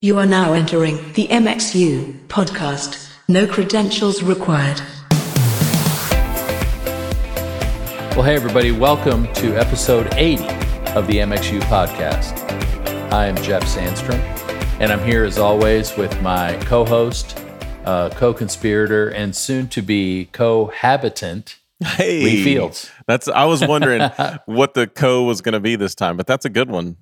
You are now entering the MXU podcast. No credentials required. Well, hey, everybody, welcome to episode 80 of the MXU podcast. I am Jeff Sandstrom, and I'm here as always with my co host, uh, co conspirator, and soon to be cohabitant, Hey, Lee Fields. That's I was wondering what the co was going to be this time, but that's a good one.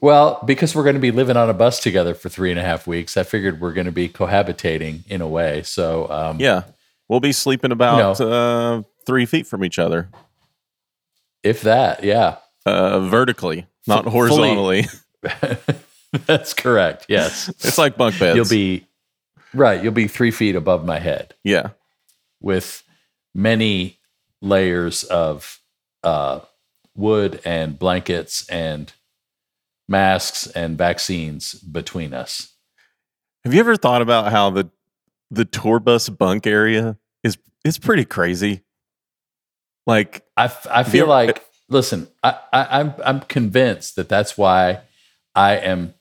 Well, because we're going to be living on a bus together for three and a half weeks, I figured we're going to be cohabitating in a way. So, um, Yeah, we'll be sleeping about uh, three feet from each other, if that, yeah, uh, vertically, not F- horizontally. that's correct. Yes. it's like bunk beds. You'll be right. You'll be three feet above my head. yeah, with many layers of uh, wood and blankets and masks and vaccines between us. Have you ever thought about how the the tour bus bunk area is is pretty crazy? Like, I, I feel like, listen, I, I, I'm, I'm convinced that that's why I am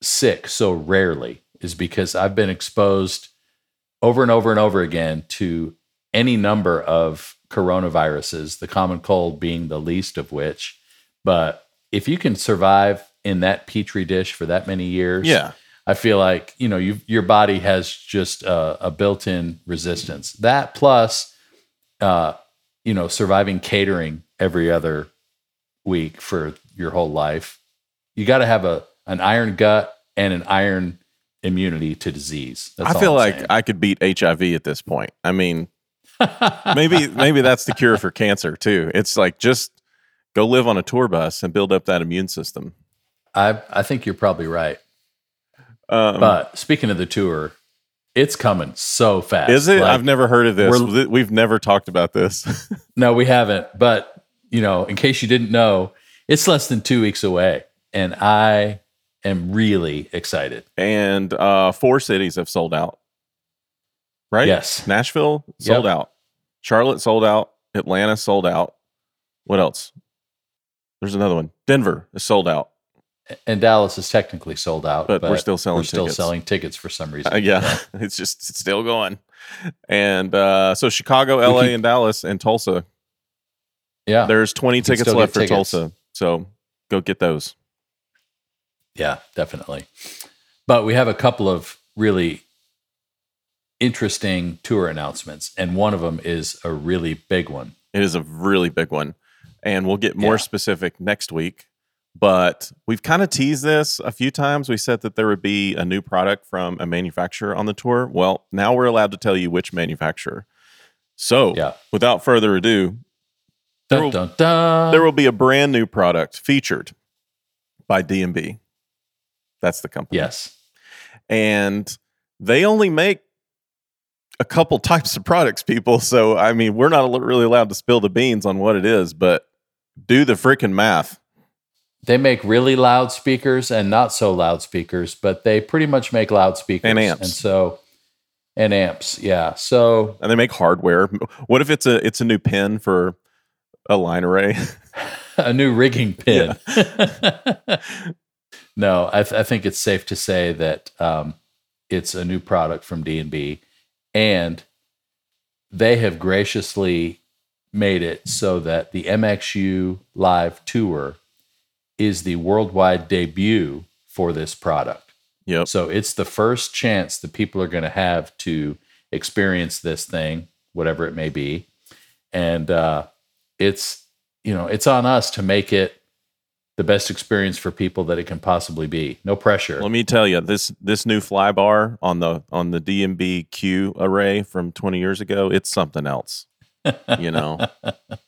sick so rarely, is because I've been exposed over and over and over again to any number of coronaviruses, the common cold being the least of which. But if you can survive in that petri dish for that many years, yeah, I feel like you know you your body has just a, a built-in resistance. That plus, uh, you know, surviving catering every other week for your whole life. You got to have a an iron gut and an iron immunity to disease. That's I feel like saying. I could beat HIV at this point. I mean, maybe maybe that's the cure for cancer too. It's like just go live on a tour bus and build up that immune system. I I think you're probably right. Um, But speaking of the tour, it's coming so fast. is it? Like, I've never heard of this. We've never talked about this. No, we haven't. But, you know, in case you didn't know, it's less than two weeks away. And I am really excited. and uh, four cities have sold out. Right? Yes. Nashville sold Yep. out. Charlotte sold out. Atlanta sold out. What else? There's another one. Denver is sold out. And Dallas is technically sold out. But we're still selling We're still tickets. selling tickets for some reason. Uh, yeah, it's just it's still going. And uh, so Chicago, LA, and Dallas and Tulsa. Yeah. There's 20 tickets left for tickets. Tulsa. So go get those. Yeah, definitely. But we have a couple of really interesting tour announcements. And one of them is a really big one. It is a really big one. And we'll get more Yeah. specific next week. But we've kind of teased this a few times. We said that there would be a new product from a manufacturer on the tour. Well, now we're allowed to tell you which manufacturer. So, Yeah. without further ado, There Dun, will- dun, dun. there will be a brand new product featured by D&B. That's the company. yes. and they only make a couple types of products people so i mean we're not really allowed to spill the beans on what it is but do the freaking math They make really loud speakers and not so loud speakers, but they pretty much make loudspeakers And amps. And so, and amps, yeah. So and they make hardware what if it's a it's a new pin for a line array a new rigging pin. no, I, th- I think it's safe to say that um, it's a new product from D and B, and they have graciously made it so that the MXU live tour is the worldwide debut for this product. yep So it's the first chance that people are going to have to experience this thing, whatever it may be, and uh, it's you know it's on us to make it the best experience for people that it can possibly be. No pressure. let me tell you this this new fly bar on the on the D&B q array from 20 years ago it's something else you know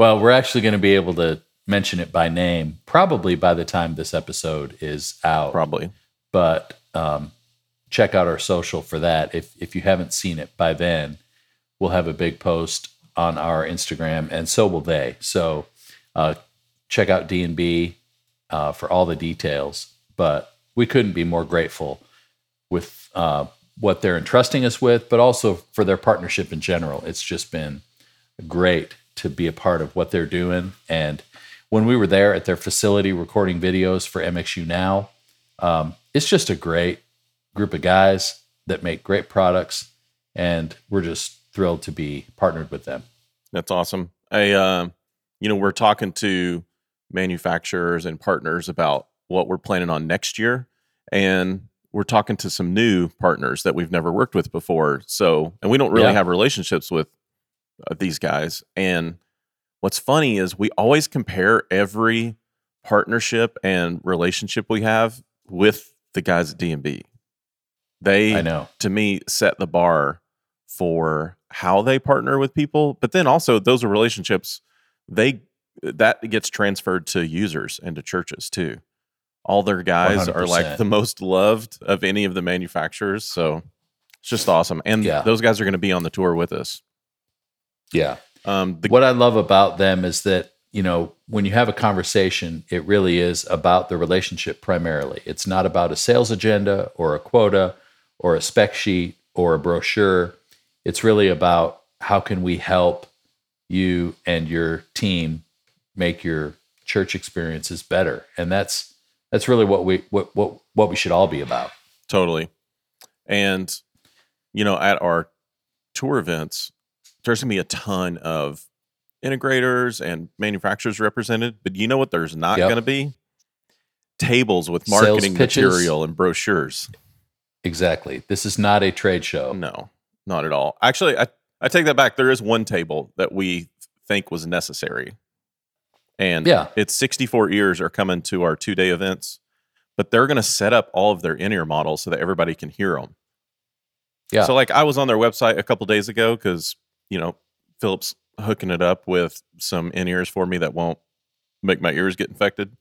Well, we're actually going to be able to mention it by name probably by the time this episode is out. probably but um, check out our social for that. If if you haven't seen it by then, we'll have a big post on our Instagram, and so will they. So uh, check out D and B uh, for all the details. But we couldn't be more grateful with uh, what they're entrusting us with, but also for their partnership in general. It's just been great to be a part of what they're doing. And when we were there at their facility recording videos for MXU Now, um, it's just a great group of guys that make great products, and we're just thrilled to be partnered with them. That's awesome. I, uh, you know, we're talking to manufacturers and partners about what we're planning on next year, and we're talking to some new partners that we've never worked with before. So, and we don't really Yeah. have relationships with uh, these guys. And what's funny is we always compare every partnership and relationship we have with the guys at D&B. They I know. to me set the bar for how they partner with people but then also those are relationships they that gets transferred to users and to churches too all their guys are like the most loved of any of the manufacturers so it's just awesome and Yeah. those guys are going to be on the tour with us Yeah. Um the, what I love about them is that, you know, when you have a conversation, it really is about the relationship primarily. It's not about a sales agenda or a quota or a spec sheet or a brochure. It's really about how can we help you and your team make your church experiences better. And that's that's really what we what what what we should all be about. Totally. And, you know, at our tour events, there's going to be a ton of integrators and manufacturers represented. But you know what there's not Yep. going to be? Tables with marketing material and brochures. Exactly. This is not a trade show. No, not at all. Actually, I, I take that back. There is one table that we think was necessary. And Yeah. it's 64 ears are coming to our two day events, but they're going to set up all of their in ear models so that everybody can hear them. Yeah. So, like, I was on their website a couple days ago because, you know, Philip's hooking it up with some in ears for me that won't make my ears get infected.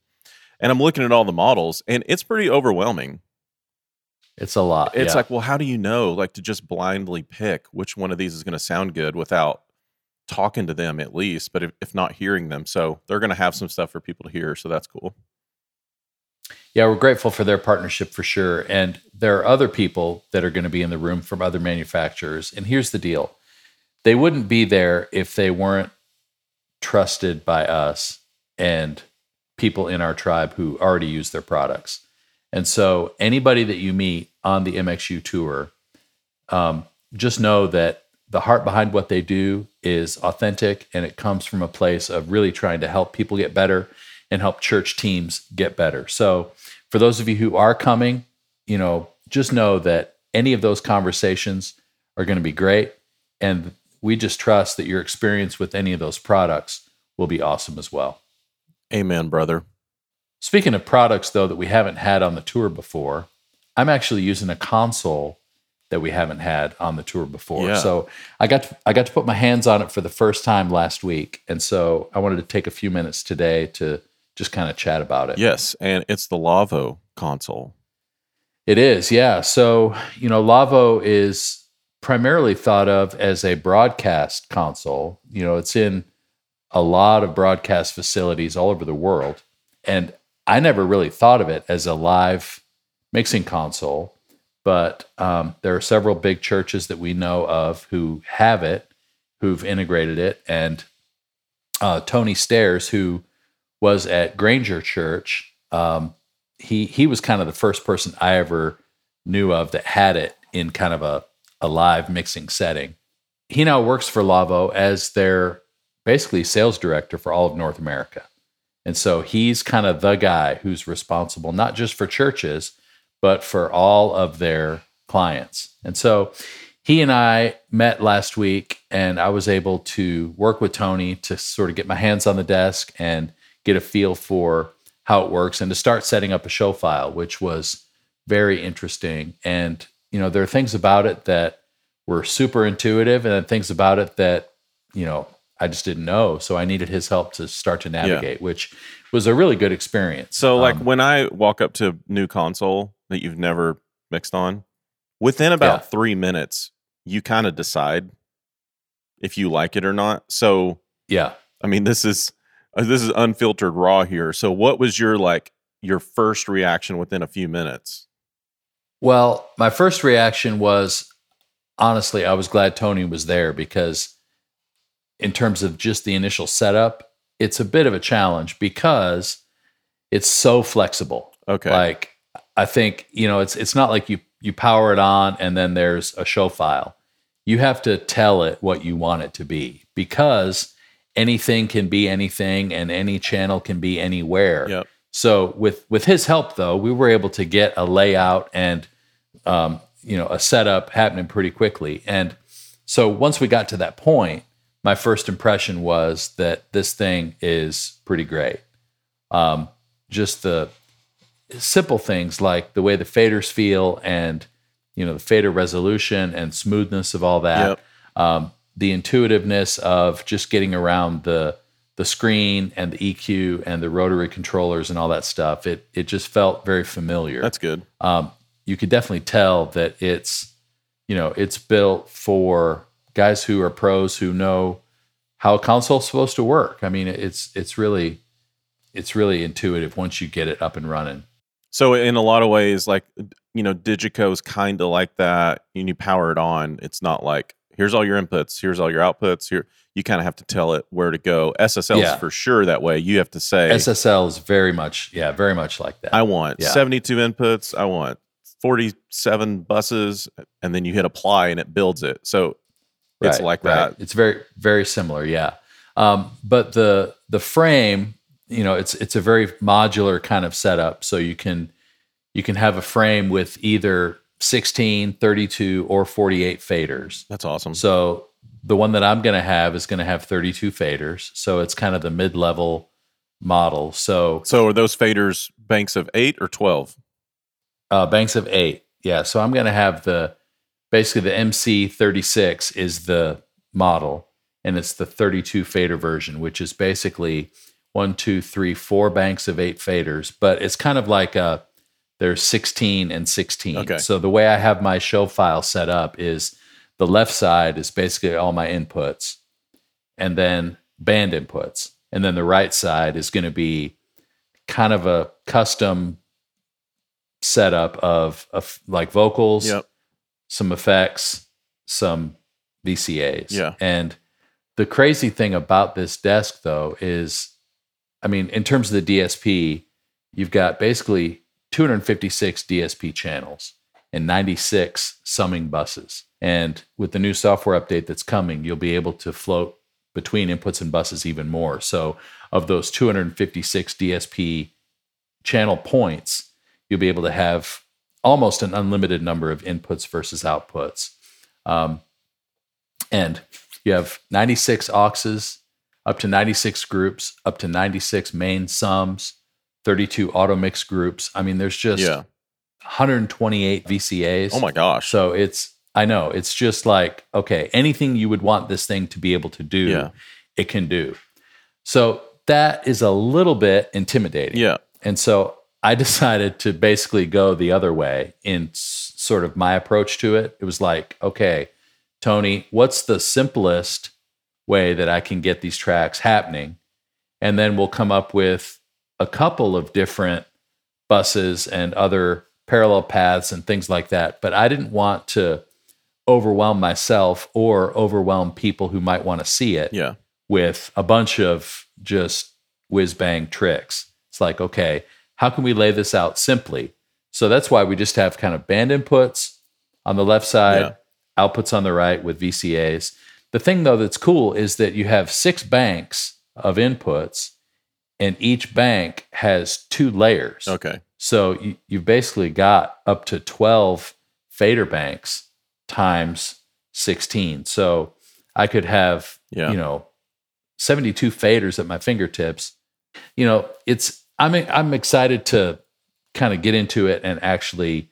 And I'm looking at all the models, and it's pretty overwhelming. It's a lot. It's yeah. like, well, how do you know, like, to just blindly pick which one of these is going to sound good without talking to them at least, but if, if not hearing them? So they're going to have some stuff for people to hear. So that's cool. Yeah, we're grateful for their partnership for sure. And there are other people that are going to be in the room from other manufacturers. And here's the deal they wouldn't be there if they weren't trusted by us and people in our tribe who already use their products. And so, anybody that you meet on the MXU tour, um, just know that the heart behind what they do is authentic and it comes from a place of really trying to help people get better and help church teams get better. So, for those of you who are coming, you know, just know that any of those conversations are going to be great. And we just trust that your experience with any of those products will be awesome as well. Amen, brother. Speaking of products, though, that we haven't had on the tour before, I'm actually using a console that we haven't had on the tour before. Yeah. So I got to, I got to put my hands on it for the first time last week, and so I wanted to take a few minutes today to just kind of chat about it. Yes. And it's the Lawo console. It is, yeah. So, you know, Lawo is primarily thought of as a broadcast console. You know, it's in a lot of broadcast facilities all over the world. And I never really thought of it as a live mixing console, but um, there are several big churches that we know of who have it, who've integrated it. And uh, Tony Stairs, who was at Granger Church, um, he he was kind of the first person I ever knew of that had it in kind of a, a live mixing setting. He now works for Lawo as their basically sales director for all of North America. And so he's kind of the guy who's responsible not just for churches, but for all of their clients. And so he and I met last week, and I was able to work with Tony to sort of get my hands on the desk and get a feel for how it works and to start setting up a show file, which was very interesting. And, you know, there are things about it that were super intuitive and then things about it that, you know, I just didn't know. So I needed his help to start to navigate, which was a really good experience. So, like, Um, when I walk up to a new console that you've never mixed on, within about Yeah. three minutes, you kind of decide if you like it or not. So, yeah. I mean, this is uh, this is unfiltered raw here. So, what was your like your first reaction within a few minutes? Well, my first reaction was honestly, I was glad Tony was there because, in terms of just the initial setup, it's a bit of a challenge because it's so flexible. Okay, Like, I think you know it's it's not like you you power it on and then there's a show file. You have to tell it what you want it to be because anything can be anything and any channel can be anywhere. Yep. So with with his help though, we were able to get a layout and um, you know a setup happening pretty quickly. And so once we got to that point, my first impression was that this thing is pretty great. Um, just the simple things like the way the faders feel and you know the fader resolution and smoothness of all that. Yep. Um, the intuitiveness of just getting around the the screen and the EQ and the rotary controllers and all that stuff. It it just felt very familiar. That's good. um, you could definitely tell that it's you know it's built for guys who are pros who know how a console's supposed to work. I mean, it's it's really it's really intuitive once you get it up and running. So in a lot of ways, like you know, Digico's kind of like that. And you power it on. It's not like here's all your inputs, here's all your outputs. Here you kind of have to tell it where to go. SSL Yeah. is for sure that way. You have to say, SSL is very much yeah, very much like that. I want Yeah. 72 inputs. I want 47 buses, and then you hit apply and it builds it. So it's like right. that. It's very very similar, yeah. Um, but the the frame, you know, it's it's a very modular kind of setup. So you can you can have a frame with either 16, 32, or 48 faders. That's awesome. So the one that I'm going to have is going to have 32 faders. So it's kind of the mid level model. So So are those faders banks of eight or 12? uh, banks of eight. Yeah. So I'm going to have the basically the MC36 is the model, and it's the 32 fader version, which is basically one, two, three, four banks of eight faders. But it's kind of like a there's 16 and 16. Okay. So the way I have my show file set up is the left side is basically all my inputs, and then band inputs, and then the right side is going to be kind of a custom setup of, of like vocals, Yep. some effects, some VCAs. Yeah. And the crazy thing about this desk, though, is I mean, in terms of the DSP, you've got basically 256 DSP channels and 96 summing buses. And with the new software update that's coming, you'll be able to float between inputs and buses even more. So, of those 256 DSP channel points, you'll be able to have almost an unlimited number of inputs versus outputs. Um, and you have 96 auxes, up to 96 groups, up to 96 main sums, 32 auto mix groups. I mean, there's just Yeah. 128 VCAs. Oh my gosh. So it's, I know, it's just like, okay, anything you would want this thing to be able to do, Yeah. it can do. So that is a little bit intimidating. Yeah. And so I decided to basically go the other way in s- sort of my approach to it. It was like, okay, Tony, what's the simplest way that I can get these tracks happening? And then we'll come up with a couple of different buses and other parallel paths and things like that. But I didn't want to overwhelm myself or overwhelm people who might want to see it Yeah. with a bunch of just whiz bang tricks. It's like, okay, how can we lay this out simply? So that's why we just have kind of band inputs on the left side, outputs on the right with VCAs. The thing though that's cool is that you have six banks of inputs, and each bank has two layers. Okay. So you, you've basically got up to 12 fader banks times 16. So I could have, Yeah. you know, 72 faders at my fingertips. You know, it's I'm I'm excited to kind of get into it and actually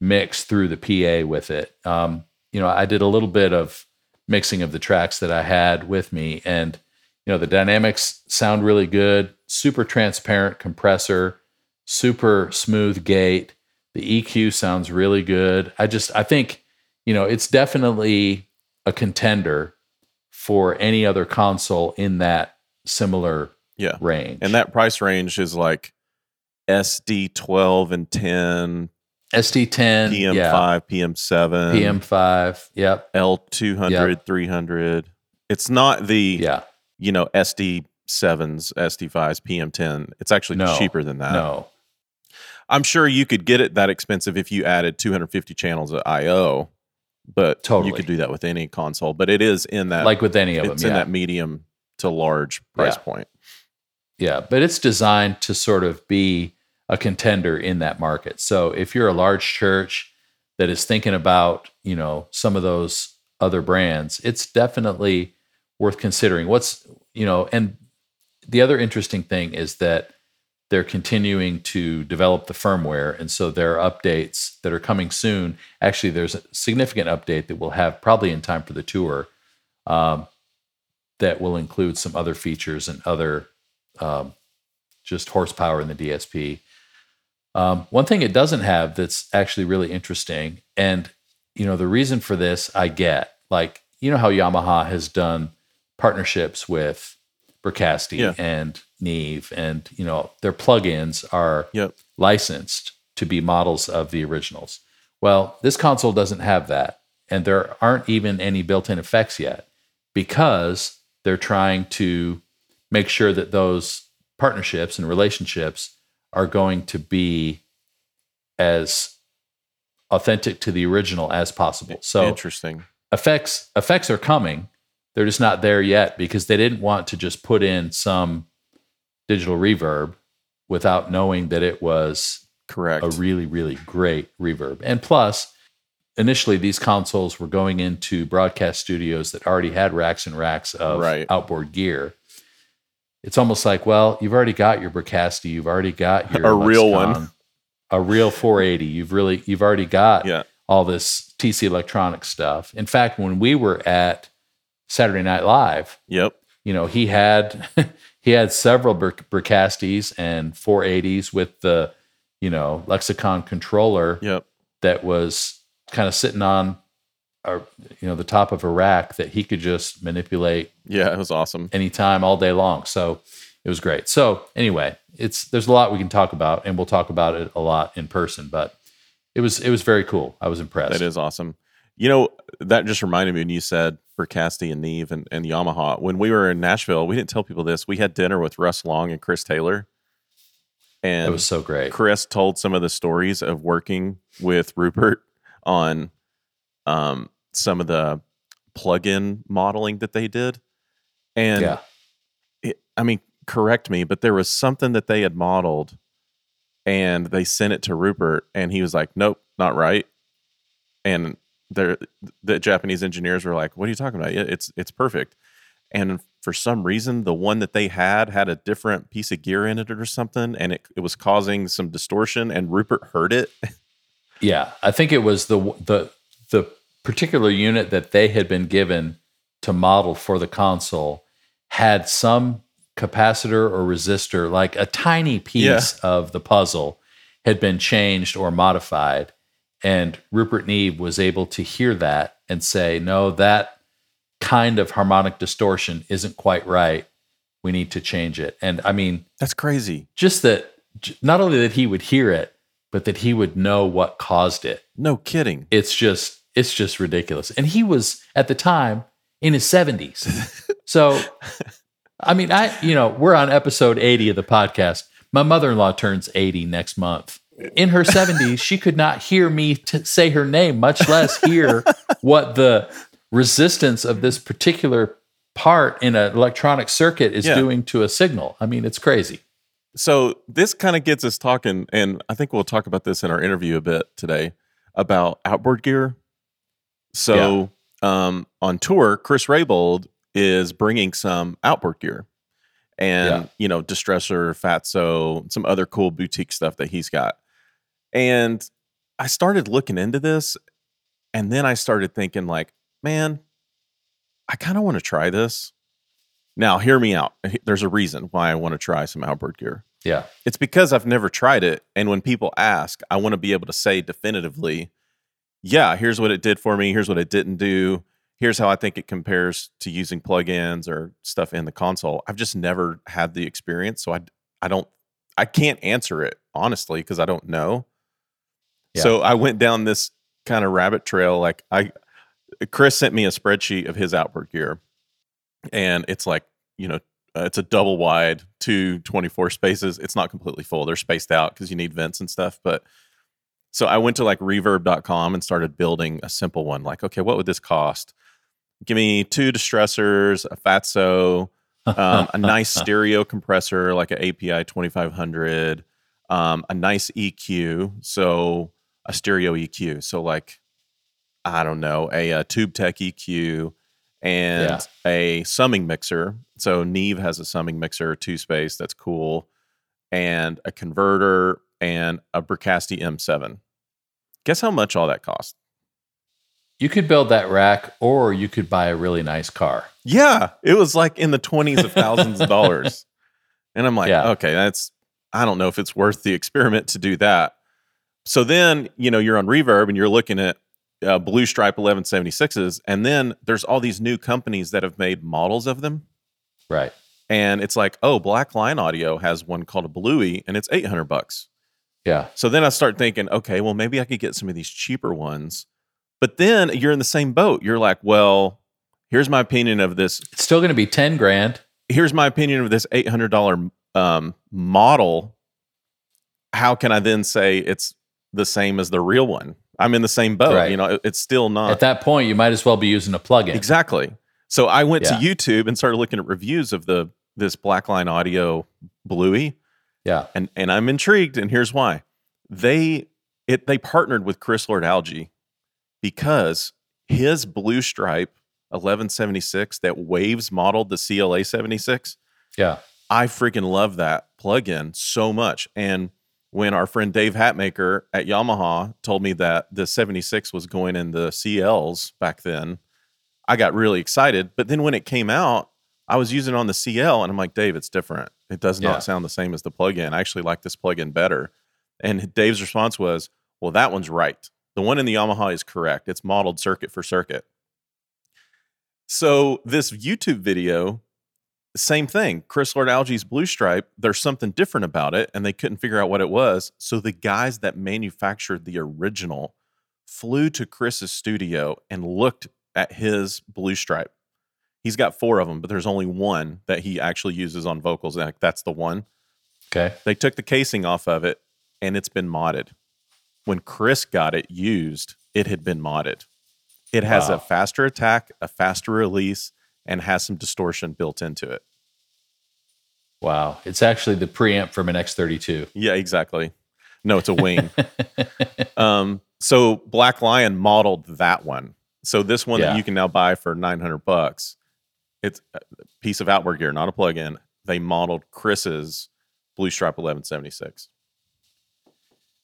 mix through the PA with it. Um, you know, I did a little bit of mixing of the tracks that I had with me and you know, the dynamics sound really good, super transparent compressor, super smooth gate. The EQ sounds really good. I just I think, you know, it's definitely a contender for any other console in that similar Yeah. range. And that price range is like SD 12 and 10, SD 10, PM5, yeah, PM7, PM5, yep, L200, Yep. 300. It's not the, yeah, you know, SD7s, SD5s, PM10. It's actually No, cheaper than that. no, I'm sure you could get it that expensive if you added 250 channels of I/O, but Totally. you could do that with any console. But it is in that like with any of them. it's yeah. in that medium to large price Yeah. point. Yeah, but it's designed to sort of be a contender in that market. So if you're a large church that is thinking about, you know, some of those other brands, it's definitely worth considering. What's, you know, and the other interesting thing is that they're continuing to develop the firmware and so there are updates that are coming soon. Actually, there's a significant update that we'll have probably in time for the tour. Um, that will include some other features and other um, just horsepower in the DSP. Um, one thing it doesn't have that's actually really interesting, and you know the reason for this, I get like you know how Yamaha has done partnerships with Bricasti Yeah. and Neve, and you know their plugins are Yep. licensed to be models of the originals. Well, this console doesn't have that, and there aren't even any built-in effects yet because they're trying to make sure that those partnerships and relationships are going to be as authentic to the original as possible. So Interesting. effects effects are coming. They're just not there yet because they didn't want to just put in some digital reverb without knowing that it was Correct. a really really great reverb. And plus, initially these consoles were going into broadcast studios that already had racks and racks of Right. outboard gear. It's almost like, well, you've already got your Bricasti, you've already got your A real one. a real 480. You've really you've already got yeah. all this TC electronic stuff. In fact, when we were at Saturday Night Live, Yep. you know, he had he had several Bricastis and 480s with the, you know, Lexicon controller Yep. that was kind of sitting on or you know, the top of a rack that he could just manipulate Yeah. It was awesome. anytime all day long. So it was great. So anyway, it's there's a lot we can talk about and we'll talk about it a lot in person, but it was it was very cool. I was impressed. That is awesome. You know, that just reminded me when you said for Casty and Neve and, and Yamaha. When we were in Nashville, we didn't tell people this. We had dinner with Russ Long and Chris Taylor. And It was so great. Chris told some of the stories of working with Rupert on um, some of the plug-in modeling that they did. And yeah. it, I mean, correct me, but there was something that they had modeled and they sent it to Rupert and he was like, nope, not right. And the Japanese engineers were like, what are you talking about? It's, it's perfect. And for some reason, the one that they had had a different piece of gear in it or something, and it, it was causing some distortion. And Rupert heard it. Yeah, I think it was the the the particular unit that they had been given to model for the console had some capacitor or resistor, like a tiny piece of the puzzle, had been changed or modified, and Rupert Neve was able to hear that and say, "No, that kind of harmonic distortion isn't quite right. We need to change it." And I mean, That's crazy. just that, not only that he would hear it, but that he would know what caused it No kidding. it's just it's just ridiculous and he was at the time in his 70s so i mean i you know we're on episode 80 of the podcast my mother-in-law turns 80 next month in her 70s she could not hear me t- say her name much less hear what the resistance of this particular part in an electronic circuit is Yeah. doing to a signal i mean it's crazy so this kind of gets us talking, and I think we'll talk about this in our interview a bit today about outboard gear. So um, on tour, Chris Raybold is bringing some outboard gear, and Yeah. you know, Distressor, Fatso, some other cool boutique stuff that he's got. And I started looking into this, and then I started thinking, like, man, I kind of want to try this. Now, hear me out. There's a reason why I want to try some outboard gear. yeah It's because I've never tried it. And when people ask, I want to be able to say definitively, yeah, here's what it did for me. Here's what it didn't do. Here's how I think it compares to using plugins or stuff in the console. I've just never had the experience. So I, I don't, I can't answer it honestly because I don't know. Yeah. So I went down this kind of rabbit trail. Like I, Chris sent me a spreadsheet of his outboard gear and it's like, you know, Uh, it's a double wide, two 24 spaces. It's not completely full. They're spaced out because you need vents and stuff. But so I went to like reverb.com and started building a simple one. Like, okay, what would this cost? Give me two distressors, a Fatso, um, a nice stereo compressor like an API 2500, um, a nice EQ. So a stereo EQ. So like, I don't know, a, a Tube Tech EQ and Yeah. a summing mixer. So Neve has a summing mixer, two space. That's cool. And a converter and a Bricasti M7. Guess how much all that cost? You could build that rack, or you could buy a really nice car. Yeah, it was like in the 20s of thousands of dollars. And I'm like, Yeah. okay, that's, I don't know if it's worth the experiment to do that. So then, you know, you're on Reverb and you're looking at uh, Blue Stripe 1176s. And then there's all these new companies that have made models of them. Right. And it's like, oh, Black Lion Audio has one called a Bluey and it's 800 bucks. Yeah. So then I start thinking, okay, well, maybe I could get some of these cheaper ones. But then you're in the same boat. You're like, well, here's my opinion of this It's still going to be 10 grand. here's my opinion of this eight hundred dollar um, model. How can I then say it's the same as the real one? I'm in the same boat. Right. You know, it- it's still not At that point, you might as well be using a plugin. exactly. So I went Yeah. to YouTube and started looking at reviews of the this Black Lion Audio Bluey, Yeah. and and I'm intrigued. And here's why: they it they partnered with Chris Lord-Alge because his Blue Stripe 1176 that Waves modeled the CLA 76. Yeah. I freaking love that plugin so much. And when our friend Dave Hatmaker at Yamaha told me that the 76 was going in the CLs back then, I got really excited. But then when it came out, I was using it on the CL and I'm like, Dave, it's different. It does not Yeah. sound the same as the plugin. I actually like this plugin better. And Dave's response was, well, that one's right. The one in the Yamaha is correct. It's modeled circuit for circuit. So this YouTube video same thing. Chris Lord-Alge's Blue Stripe, there's something different about it, and they couldn't figure out what it was. So the guys that manufactured the original flew to Chris's studio and looked at his Blue Stripe. He's got four of them, but there's only one that he actually uses on vocals. And like, that's the one. Okay. They took the casing off of it and it's been modded. When Chris got it used, it had been modded. It has Wow. a faster attack, a faster release, and has some distortion built into it. Wow. It's actually the preamp from an X32. Yeah, exactly. No, it's a wing. um, so Black Lion modeled that one. So this one Yeah. that you can now buy for 900 bucks, it's a piece of outboard gear, not a plug-in. They modeled Chris's Blue Stripe 1176.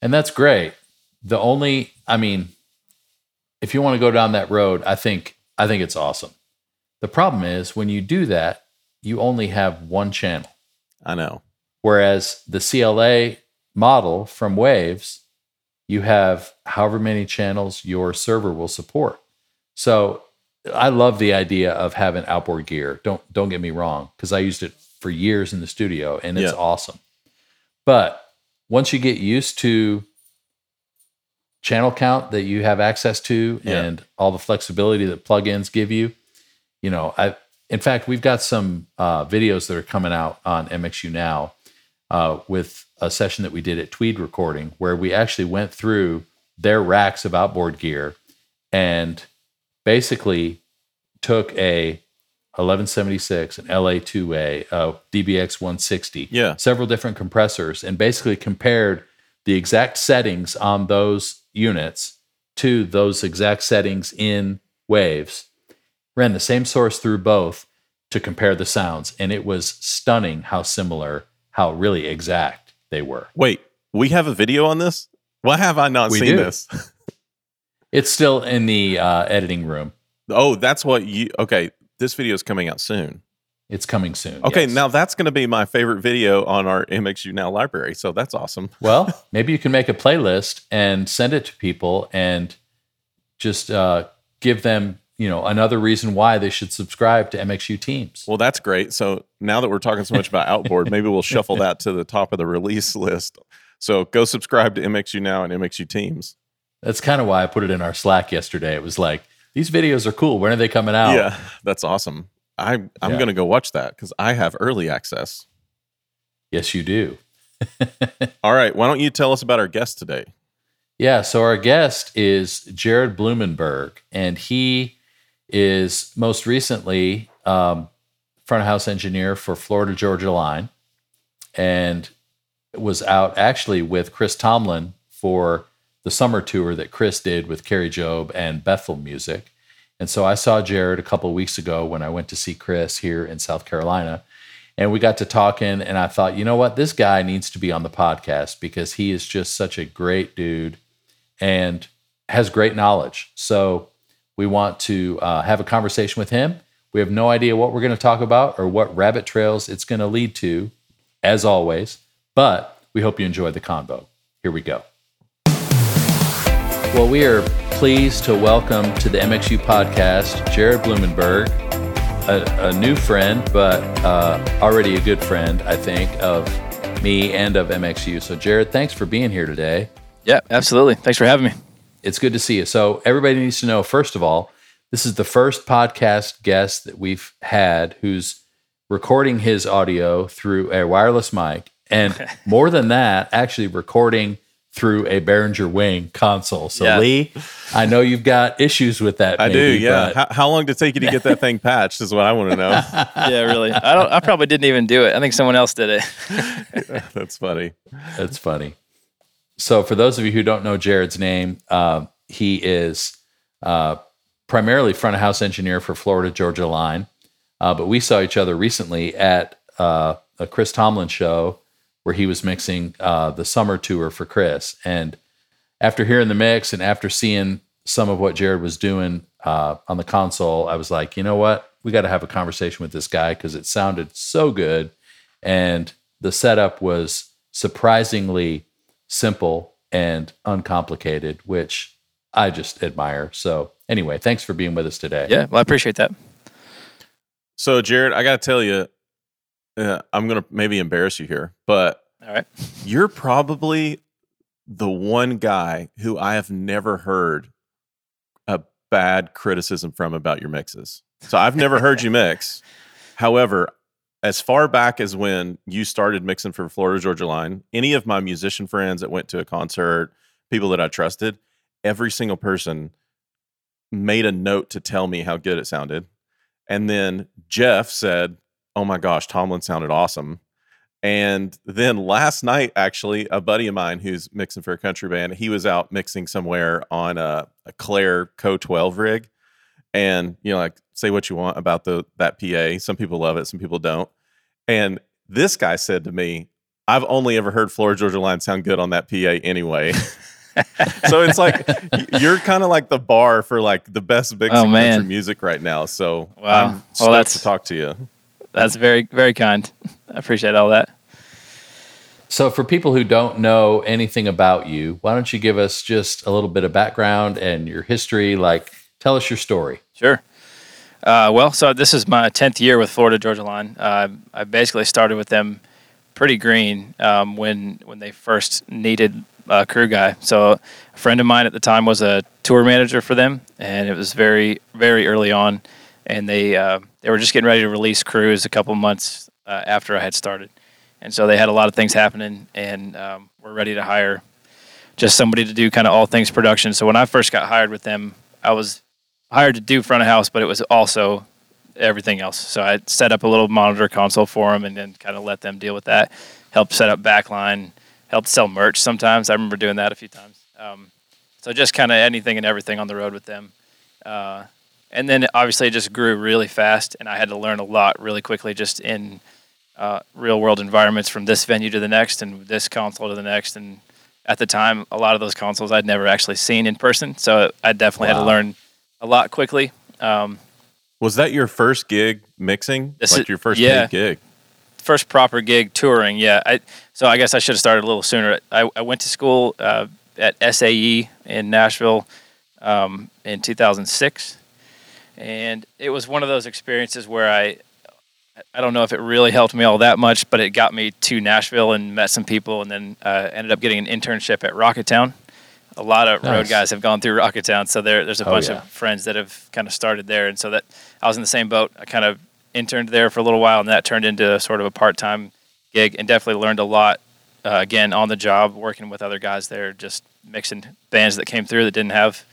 And that's great. The only, I mean, if you want to go down that road, I think I think it's awesome. The problem is when you do that, you only have one channel. I know. Whereas the CLA model from Waves, you have however many channels your server will support. So I love the idea of having outboard gear. Don't don't get me wrong, because I used it for years in the studio and it's Yeah. awesome. But once you get used to channel count that you have access to Yeah. and all the flexibility that plugins give you, you know, I in fact we've got some uh, videos that are coming out on MXU now uh, with a session that we did at Tweed Recording where we actually went through their racks of outboard gear and basically took a 1176, an LA2A, a DBX 160, Yeah. several different compressors, and basically compared the exact settings on those units to those exact settings in Waves. Ran the same source through both to compare the sounds, and it was stunning how similar, how really exact they were. Wait, we have a video on this? Why have I not We seen do. this? It's still in the uh, editing room. oh, that's what you okay. This video is coming out soon. It's coming soon. Okay, yes. now that's going to be my favorite video on our MXU Now library. So that's awesome. Well, maybe you can make a playlist and send it to people and just uh, give them, you know, another reason why they should subscribe to MXU Teams. Well, that's great. So now that we're talking so much about outboard, maybe we'll shuffle that to the top of the release list. So go subscribe to MXU Now and MXU Teams. That's kind of why I put it in our Slack yesterday. It was like, these videos are cool. When are they coming out? Yeah, that's awesome. I I'm Yeah. going to go watch that because I have early access. Yes, you do. All right, why don't you tell us about our guest today? Yeah, so our guest is Jared Blumenberg, and he is most recently um, front of house engineer for Florida Georgia Line, and was out actually with Chris Tomlin for the summer tour that Chris did with Kari Jobe and Bethel Music. And so I saw Jared a couple of weeks ago when I went to see Chris here in South Carolina. And we got to talking, and I thought, you know what? This guy needs to be on the podcast because he is just such a great dude and has great knowledge. So we want to uh, have a conversation with him. We have no idea what we're going to talk about or what rabbit trails it's going to lead to, as always, but we hope you enjoy the convo. Here we go. Well, we are pleased to welcome to the MXU podcast Jared Blumenberg, a, a new friend, but uh, already a good friend, I think, of me and of MXU. So, Jared, thanks for being here today. Yeah, absolutely. Thanks for having me. It's good to see you. So, everybody needs to know first of all, this is the first podcast guest that we've had who's recording his audio through a wireless mic. And more than that, actually recording through a Behringer Wing console. So, Yeah. Lee, I know you've got issues with that. I do, yeah. but- How, how long did it take you to get that thing patched? Is what I want to know. Yeah, really. I don't. I probably didn't even do it. I think someone else did it. That's funny. That's funny. So, for those of you who don't know Jared's name, um, he is uh, primarily front of house engineer for Florida Georgia Line. Uh, but we saw each other recently at uh, a Chris Tomlin show where he was mixing uh, the summer tour for Chris. And after hearing the mix and after seeing some of what Jared was doing uh, on the console, I was like, you know what? We got to have a conversation with this guy because it sounded so good. And the setup was surprisingly simple and uncomplicated, which I just admire. So, anyway, thanks for being with us today. Yeah, well, I appreciate that. So, Jared, I got to tell you, uh, I'm going to maybe embarrass you here, but All right. you're probably the one guy who I have never heard a bad criticism from about your mixes. So I've never heard you mix. However, as far back as when you started mixing for Florida Georgia Line, any of my musician friends that went to a concert, people that I trusted, every single person made a note to tell me how good it sounded. And then Jeff said, Oh my gosh, Tomlin sounded awesome. And then last night, actually, a buddy of mine who's mixing for a country band, he was out mixing somewhere on a, a Clair Co 12 rig. And, you know, like say what you want about the that PA. Some people love it, some people don't. And this guy said to me, I've only ever heard Florida Georgia Line sound good on that PA anyway. so it's like you're kind of like the bar for like the best mixing Oh, man. country music right now. So Wow. I'm Well, that's- to talk to you. That's very, very kind. I appreciate all that. So, for people who don't know anything about you, why don't you give us just a little bit of background and your history? Like, tell us your story. Sure. Uh, well, so this is my tenth year with Florida Georgia Line. Uh, I basically started with them pretty green um, when when they first needed a crew guy. So a friend of mine at the time was a tour manager for them, and it was very very early on, and they uh, they were just getting ready to release Cruise a couple months uh, after I had started, and so they had a lot of things happening, and um, were ready to hire just somebody to do kind of all things production. So when I first got hired with them, I was hired to do front of house, but it was also everything else. So I set up a little monitor console for them and then kind of let them deal with that. Helped set up backline, helped sell merch sometimes. I remember doing that a few times. Um, so just kind of anything and everything on the road with them. Uh, and then obviously it just grew really fast, and I had to learn a lot really quickly just in uh, real world environments from this venue to the next and this console to the next. And at the time, a lot of those consoles I'd never actually seen in person. So I definitely had to learn a lot quickly. Um, Was that your first gig mixing? This like is- your first yeah. gig? first proper gig touring. Yeah. I, so I guess I should have started a little sooner. I, I went to school uh, at SAE in Nashville um, in 2006. And it was one of those experiences where I, I don't know if it really helped me all that much, but it got me to Nashville and met some people and then uh, ended up getting an internship at Rocketown. A lot of road guys have gone through Rocketown, so there, there's a Oh, bunch yeah. of friends that have kind of started there, and so that I was in the same boat. I kind of interned there for a little while, and that turned into sort of a part time gig, and definitely learned a lot. Uh, again, on the job, working with other guys there, just mixing bands that came through that didn't have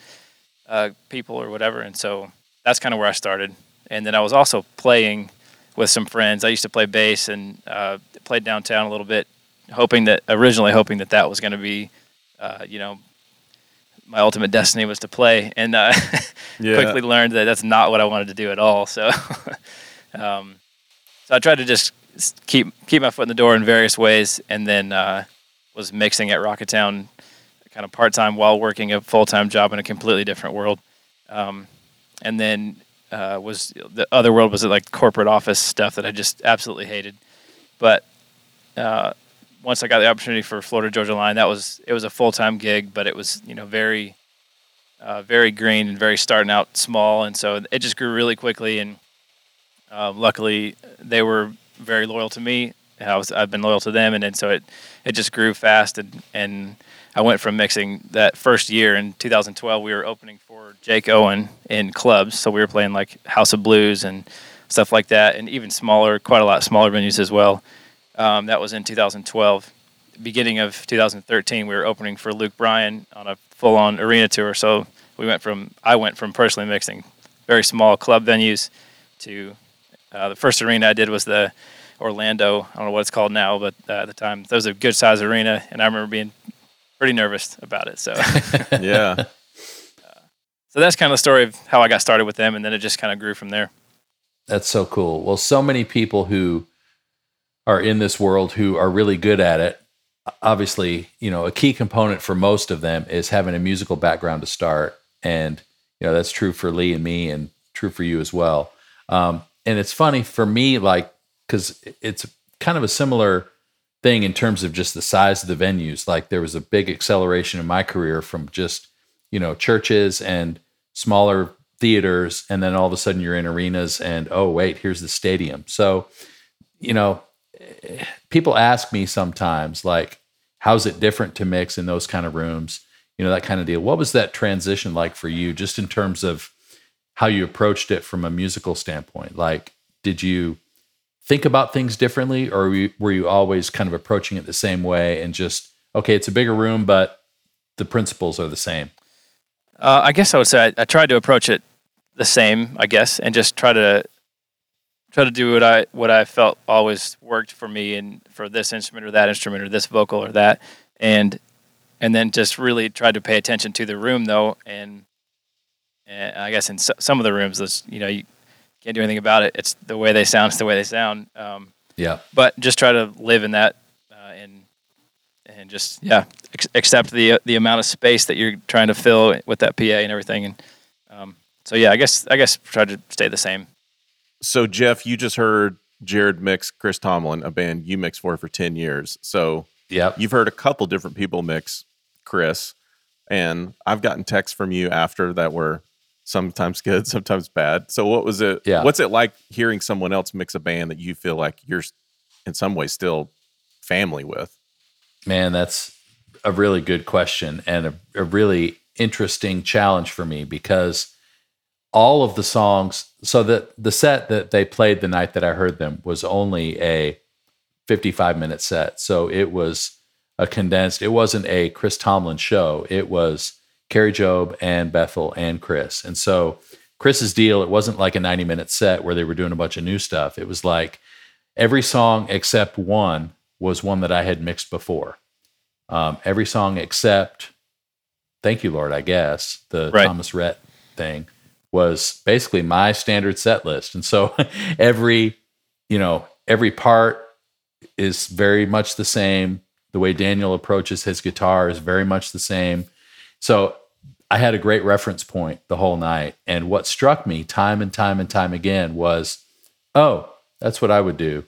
uh, people or whatever, and so that's kind of where I started. And then I was also playing with some friends. I used to play bass and uh, played downtown a little bit, hoping that originally hoping that that was going to be, uh, you know, my ultimate destiny was to play, and uh, Yeah. quickly learned that that's not what I wanted to do at all. So, um, so I tried to just keep keep my foot in the door in various ways, and then uh, was mixing at Rocketown, kind of part time while working a full time job in a completely different world, um, and then uh, was the other world was like corporate office stuff that I just absolutely hated, but. Uh, once I got the opportunity for Florida Georgia Line, that was it was a full time gig, but it was you know very uh, very green and very starting out small, and so it just grew really quickly. And uh, luckily, they were very loyal to me. I was I've been loyal to them, and then so it it just grew fast. And and I went from mixing that first year in 2012. We were opening for Jake Owen in clubs, so we were playing like House of Blues and stuff like that, and even smaller, quite a lot smaller venues as well. Um, that was in 2012 beginning of 2013, we were opening for Luke Bryan on a full-on arena tour. So we went from I went from personally mixing very small club venues to uh, the first arena I did was the Orlando. I don't know what it's called now, but uh, at the time that was a good size arena, and I remember being pretty nervous about it. So yeah. so that's kind of the story of how I got started with them, and then it just kind of grew from there. That's so cool. Well, so many people who are in this world who are really good at it. Obviously, you know, a key component for most of them is having a musical background to start. And, you know, that's true for Lee and me and true for you as well. Um, and it's funny for me, like, because it's kind of a similar thing in terms of just the size of the venues. Like, there was a big acceleration in my career from just, you know, churches and smaller theaters and then all of a sudden you're in arenas and oh wait here's the stadium so you know people ask me sometimes like how's it different to mix in those kind of rooms? You know that kind of deal. What was that transition like for you just in terms of how you approached it from a musical standpoint? Like did you think about things differently or were you, were you always kind of approaching it the same way and just okay it's a bigger room but the principles are the same Uh, I guess I would say I, I tried to approach it the same, I guess, and just try to try to do what I what I felt always worked for me and for this instrument or that instrument or this vocal or that, and and then just really tried to pay attention to the room though, and, and I guess in so, some of the rooms, this you know you can't do anything about it. It's the way they sound. It's the way they sound. Um, yeah but just try to live in that uh, and and just yeah ex- accept the the amount of space that you're trying to fill with that PA and everything and um, so yeah I guess I guess try to stay the same So Jeff, you just heard Jared mix Chris Tomlin, a band you mixed for for ten years. So yep you've heard a couple different people mix Chris, and I've gotten texts from you after that were sometimes good, sometimes bad. So what was it? Yeah. What's it like hearing someone else mix a band that you feel like you're in some way still family with? Man, that's a really good question and a, a really interesting challenge for me because all of the songs, so that the set that they played the night that I heard them was only a 55 minute set. So it was a condensed, it wasn't a Chris Tomlin show. It was Kari Jobe and Bethel and Chris. And so Chris's deal, it wasn't like a 90 minute set where they were doing a bunch of new stuff. It was like every song except one was one that I had mixed before. Um, every song except Thank You, Lord, I guess, the Right. Thomas Rhett thing was basically my standard set list. And so every, you know, every part is very much the same. The way Daniel approaches his guitar is very much the same. So I had a great reference point the whole night. And what struck me time and time and time again was, oh, that's what I would do.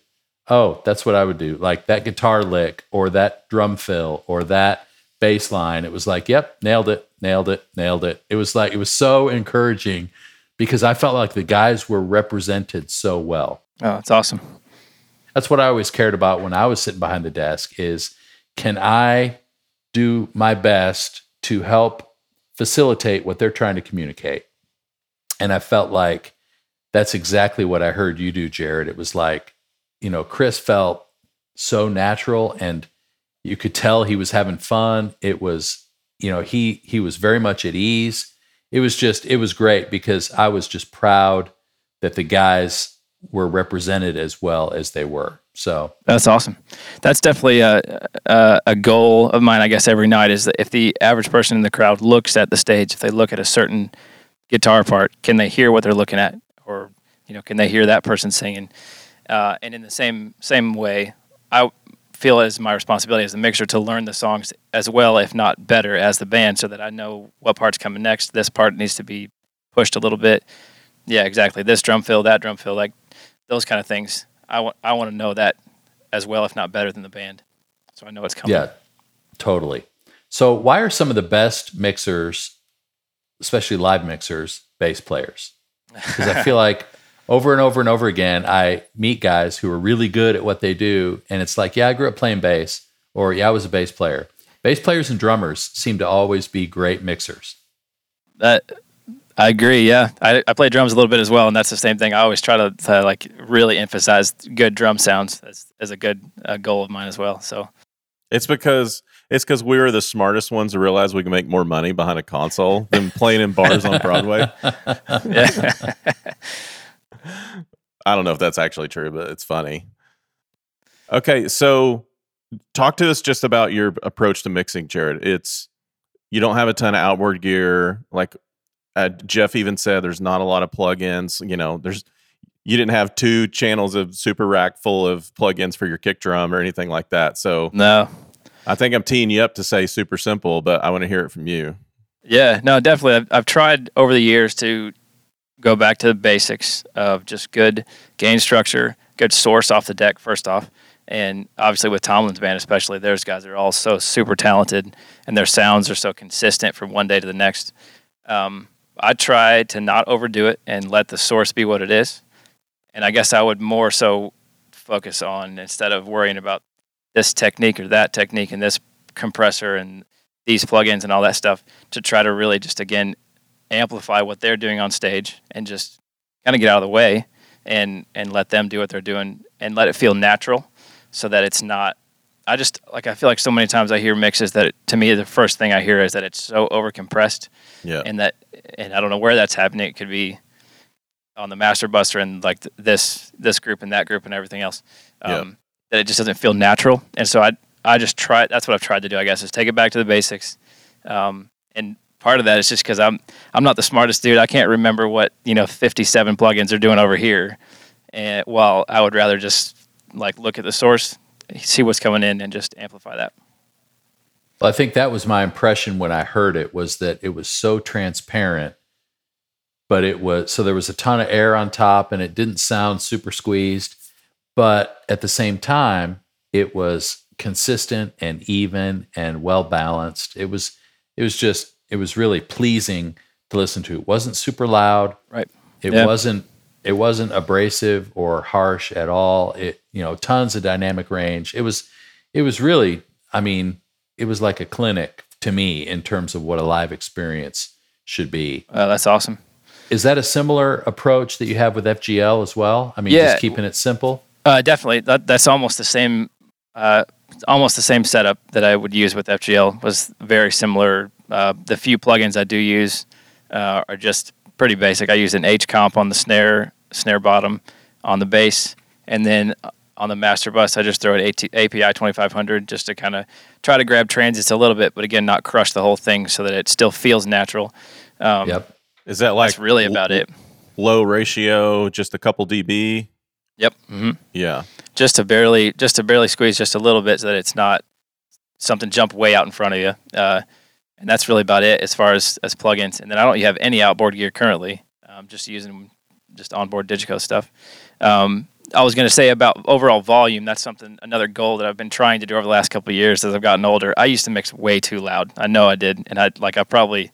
Oh, that's what I would do. Like that guitar lick or that drum fill or that bass line. It was like, yep, nailed it, nailed it, nailed it. It was like, it was so encouraging because I felt like the guys were represented so well oh it's awesome that's what I always cared about when I was sitting behind the desk is can I do my best to help facilitate what they're trying to communicate? And I felt like that's exactly what I heard you do, Jared. It was like, you know, Chris felt so natural and you could tell he was having fun. It was, you know, he he was very much at ease. It was just it was great because I was just proud that the guys were represented as well as they were. So that's awesome. That's definitely a, a, a goal of mine. I guess every night is that if the average person in the crowd looks at the stage, if they look at a certain guitar part, can they hear what they're looking at, or you know, can they hear that person singing? Uh, and in the same same way, I feel as my responsibility as a mixer to learn the songs as well, if not better, as the band, so that I know what part's coming next. This part needs to be pushed a little bit. Yeah, exactly. This drum fill, that drum fill, like those kind of things. I want I want to know that as well, if not better than the band, so I know it's coming. Yeah, totally. So, why are some of the best mixers, especially live mixers, bass players? Because I feel like over and over and over again, I meet guys who are really good at what they do, and it's like, yeah, I grew up playing bass, or yeah, I was a bass player. Bass players and drummers seem to always be great mixers. That I agree. Yeah, I, I play drums a little bit as well, and that's the same thing. I always try to, to like really emphasize good drum sounds as, as a good uh, goal of mine as well. So it's because it's because we were the smartest ones to realize we can make more money behind a console than playing in bars on Broadway. I don't know if that's actually true, but it's funny. Okay, so talk to us just about your approach to mixing, Jared. It's you don't have a ton of outboard gear. Like uh, Jeff even said, there's not a lot of plugins. You know, there's you didn't have two channels of super rack full of plugins for your kick drum or anything like that. So no, I think I'm teeing you up to say super simple, but I want to hear it from you. Yeah, no, definitely. I've, I've tried over the years to go back to the basics of just good gain structure, good source off the deck first off, and obviously with Tomlin's band especially, those guys are all so super talented, and their sounds are so consistent from one day to the next. Um, I try to not overdo it and let the source be what it is. And I guess I would more so focus on instead of worrying about this technique or that technique and this compressor and these plugins and all that stuff to try to really just again amplify what they're doing on stage and just kind of get out of the way and and let them do what they're doing and let it feel natural so that it's not I just like I feel like so many times I hear mixes that to me the first thing I hear is that it's so over compressed. Yeah. And that and I don't know where that's happening. It could be on the master buster and like th- this this group and that group and everything else. Um, yeah. that it just doesn't feel natural. And so I I just try that's what I've tried to do, I guess, is take it back to the basics. Um, and part of that is just because I'm I'm not the smartest dude. I can't remember what, you know, fifty seven plugins are doing over here. And well, I would rather just like look at the source see what's coming in and just amplify that. Well, I think that was my impression when I heard it was that it was so transparent, but it was so there was a ton of air on top and it didn't sound super squeezed, but at the same time, it was consistent and even and well balanced. It was it was just it was really pleasing to listen to. It wasn't super loud. Right. It yeah. wasn't it wasn't abrasive or harsh at all. It you know tons of dynamic range. It was it was really I mean it was like a clinic to me in terms of what a live experience should be. Uh, that's awesome. Is that a similar approach that you have with FGL as well? I mean, yeah. just keeping it simple. Uh, definitely. That, that's almost the same. Uh, almost the same setup that I would use with FGL was very similar. Uh, the few plugins I do use uh, are just pretty basic. I use an H comp on the snare snare bottom on the bass, and then on the master bus, I just throw an API 2500 just to kind of try to grab transits a little bit, but again, not crush the whole thing so that it still feels natural. Um, yep. Is that like that's really about it? Low ratio, just a couple dB. Yep. Mm-hmm. Yeah. Just to barely, just to barely squeeze just a little bit so that it's not something jump way out in front of you. Uh, and that's really about it as far as as plugins. And then I don't have any outboard gear currently. I'm just using just onboard Digico stuff. Um, I was going to say about overall volume. That's something another goal that I've been trying to do over the last couple of years as I've gotten older. I used to mix way too loud. I know I did, and I like I probably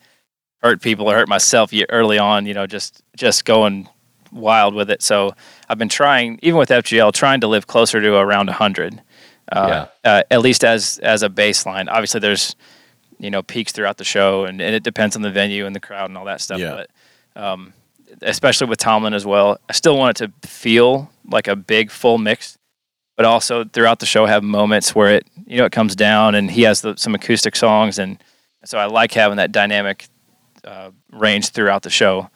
hurt people or hurt myself early on. You know, just just going wild with it. So I've been trying, even with FGL, trying to live closer to around 100, uh, yeah. uh, at least as as a baseline. Obviously, there's you know peaks throughout the show, and, and, it depends on the venue and the crowd and all that stuff. Yeah. But um, especially with Tomlin as well. I still want it to feel like a big full mix, but also throughout the show have moments where it you know it comes down and he has the, some acoustic songs and so I like having that dynamic uh, range throughout the show.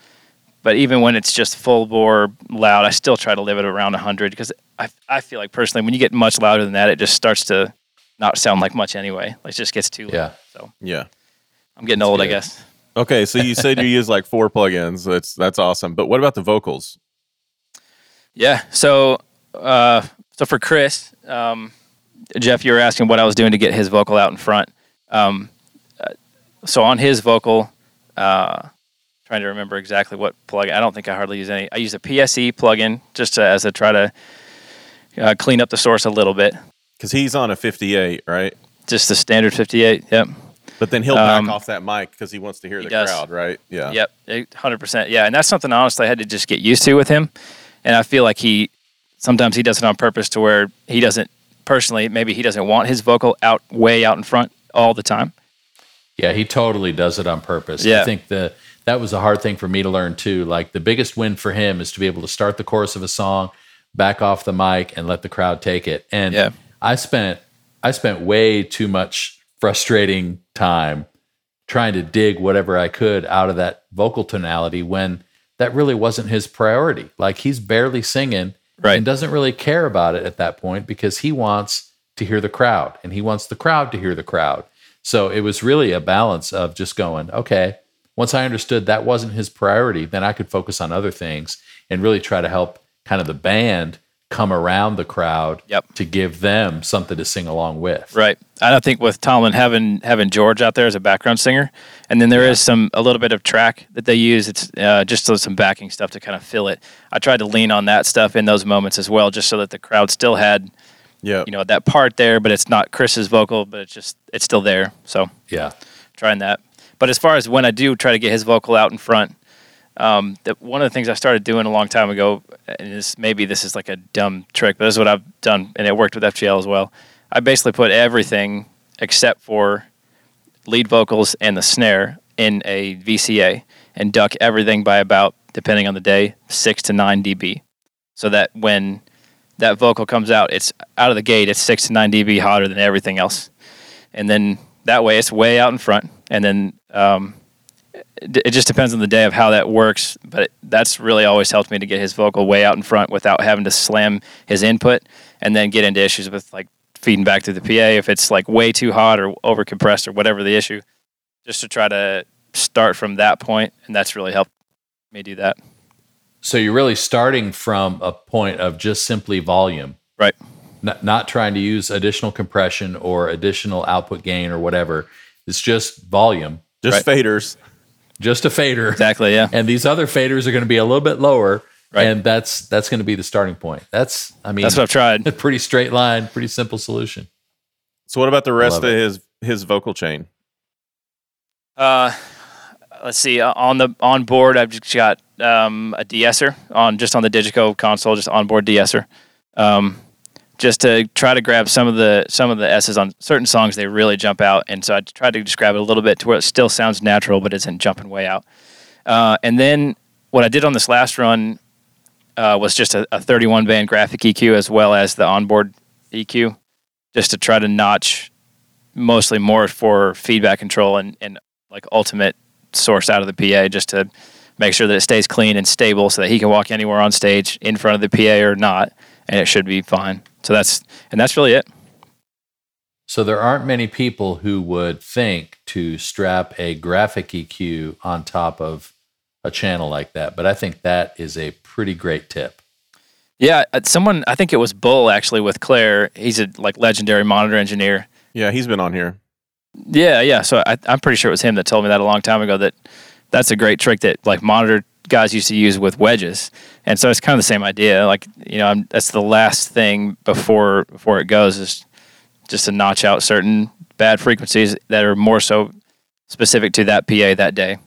But even when it's just full bore loud, I still try to live it around 100 because I, I feel like personally, when you get much louder than that, it just starts to not sound like much anyway. Like it just gets too loud. Yeah. So Yeah. I'm getting old, I guess. Okay, so you said you use like four plugins. That's that's awesome. But what about the vocals? Yeah. So, uh, so for Chris, um, Jeff, you were asking what I was doing to get his vocal out in front. Um, uh, so on his vocal, uh, trying to remember exactly what plugin. I don't think I hardly use any. I use a PSE plugin just to, as a try to uh, clean up the source a little bit. Because he's on a 58, right? Just the standard 58. Yep. But then he'll back Um, off that mic because he wants to hear he the does. crowd, right? Yeah. Yep, hundred percent. Yeah, and that's something honestly I had to just get used to with him, and I feel like he sometimes he does it on purpose to where he doesn't personally maybe he doesn't want his vocal out way out in front all the time. Yeah, he totally does it on purpose. Yeah. I think the that was a hard thing for me to learn too. Like the biggest win for him is to be able to start the chorus of a song, back off the mic, and let the crowd take it. And Yeah. I spent I spent way too much frustrating time trying to dig whatever I could out of that vocal tonality when that really wasn't his priority. Like he's barely singing Right. and doesn't really care about it at that point because he wants to hear the crowd and he wants the crowd to hear the crowd. So it was really a balance of just going, okay, once I understood that wasn't his priority, then I could focus on other things and really try to help kind of the band come around the crowd Yep. to give them something to sing along with. Right. I don't think with Tomlin having having George out there as a background singer, and then there is some a little bit of track that they use. It's uh, just some backing stuff to kind of fill it. I tried to lean on that stuff in those moments as well, just so that the crowd still had Yeah. you know that part there, but it's not Chris's vocal, but it's just it's still there. So Yeah. trying that. But as far as when I do try to get his vocal out in front, um, one of the things I started doing a long time ago, and this maybe this is like a dumb trick, but this is what I've done, and it worked with FGL as well. I basically put everything except for lead vocals and the snare in a VCA and duck everything by about, depending on the day, six to nine dB, so that when that vocal comes out, it's out of the gate, it's six to nine dB hotter than everything else, and then that way it's way out in front, and then um, it, it just depends on the day of how that works. But that's really always helped me to get his vocal way out in front without having to slam his input and then get into issues with like feeding back to the PA if it's like way too hot or over compressed or whatever the issue. Just to try to start from that point, and that's really helped me do that. So you're really starting from a point of just simply volume, Right. not, not trying to use additional compression or additional output gain or whatever. It's just volume, Just faders. Just a fader. Exactly. Yeah. And these other faders are going to be a little bit lower. Right. And that's that's going to be the starting point. That's I mean That's what I've tried. a pretty straight line, pretty simple solution. So what about the rest of it. his his vocal chain? Uh, let's see. uh, On the on board, I've just got um, a de-esser on just on the Digico console, just onboard de-esser, um, just to try to grab some of the some of the S's on certain songs. They really jump out, and so I tried to grab it a little bit to where it still sounds natural, but isn't jumping way out. Uh, and then what I did on this last run uh, was just a, a 31 band graphic EQ as well as the onboard EQ, just to try to notch mostly more for feedback control and, and like ultimate source out of the PA just to make sure that it stays clean and stable so that he can walk anywhere on stage in front of the PA or not and it should be fine. So that's and that's really it. So there aren't many people who would think to strap a graphic EQ on top of a channel like that, but I think that is a pretty great tip. Yeah, uh, someone I think it was Bull actually with Clair. He's a like legendary monitor engineer. Yeah, he's been on here. Yeah, yeah. So I, I'm pretty sure it was him that told me that a long time ago. That that's a great trick that like monitor guys used to use with wedges, and so it's kind of the same idea. Like you know, I'm, that's the last thing before before it goes is just to notch out certain bad frequencies that are more so specific to that PA that day.